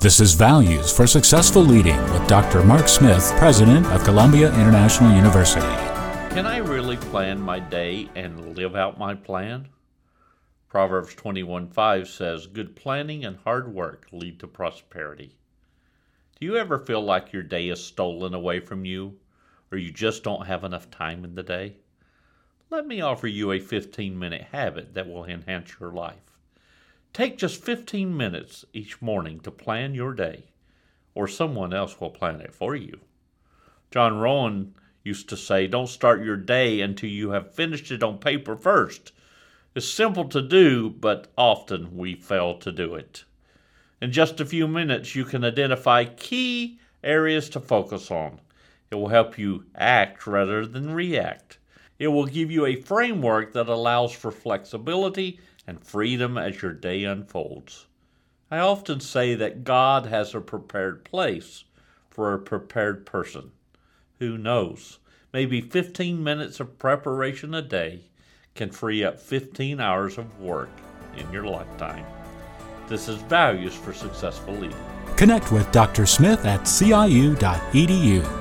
This is Values for Successful Leading with Dr. Mark Smith, President of Columbia International University. Can I really plan my day and live out my plan? Proverbs 21:5 says, "Good planning and hard work lead to prosperity." Do you ever feel like your day is stolen away from you or you just don't have enough time in the day? Let me offer you a 15-minute habit that will enhance your life. Take just 15 minutes each morning to plan your day, or someone else will plan it for you. Jim Rohn used to say, Don't start your day until you have finished it on paper first. It's simple to do, but often we fail to do it. In just a few minutes, you can identify key areas to focus on. It will help you act rather than react. It will give you a framework that allows for flexibility and freedom as your day unfolds. I often say that God has a prepared place for a prepared person. Who knows? Maybe 15 minutes of preparation a day can free up 15 hours of work in your lifetime. This is Values for Successful Leading. Connect with Dr. Smith at ciu.edu.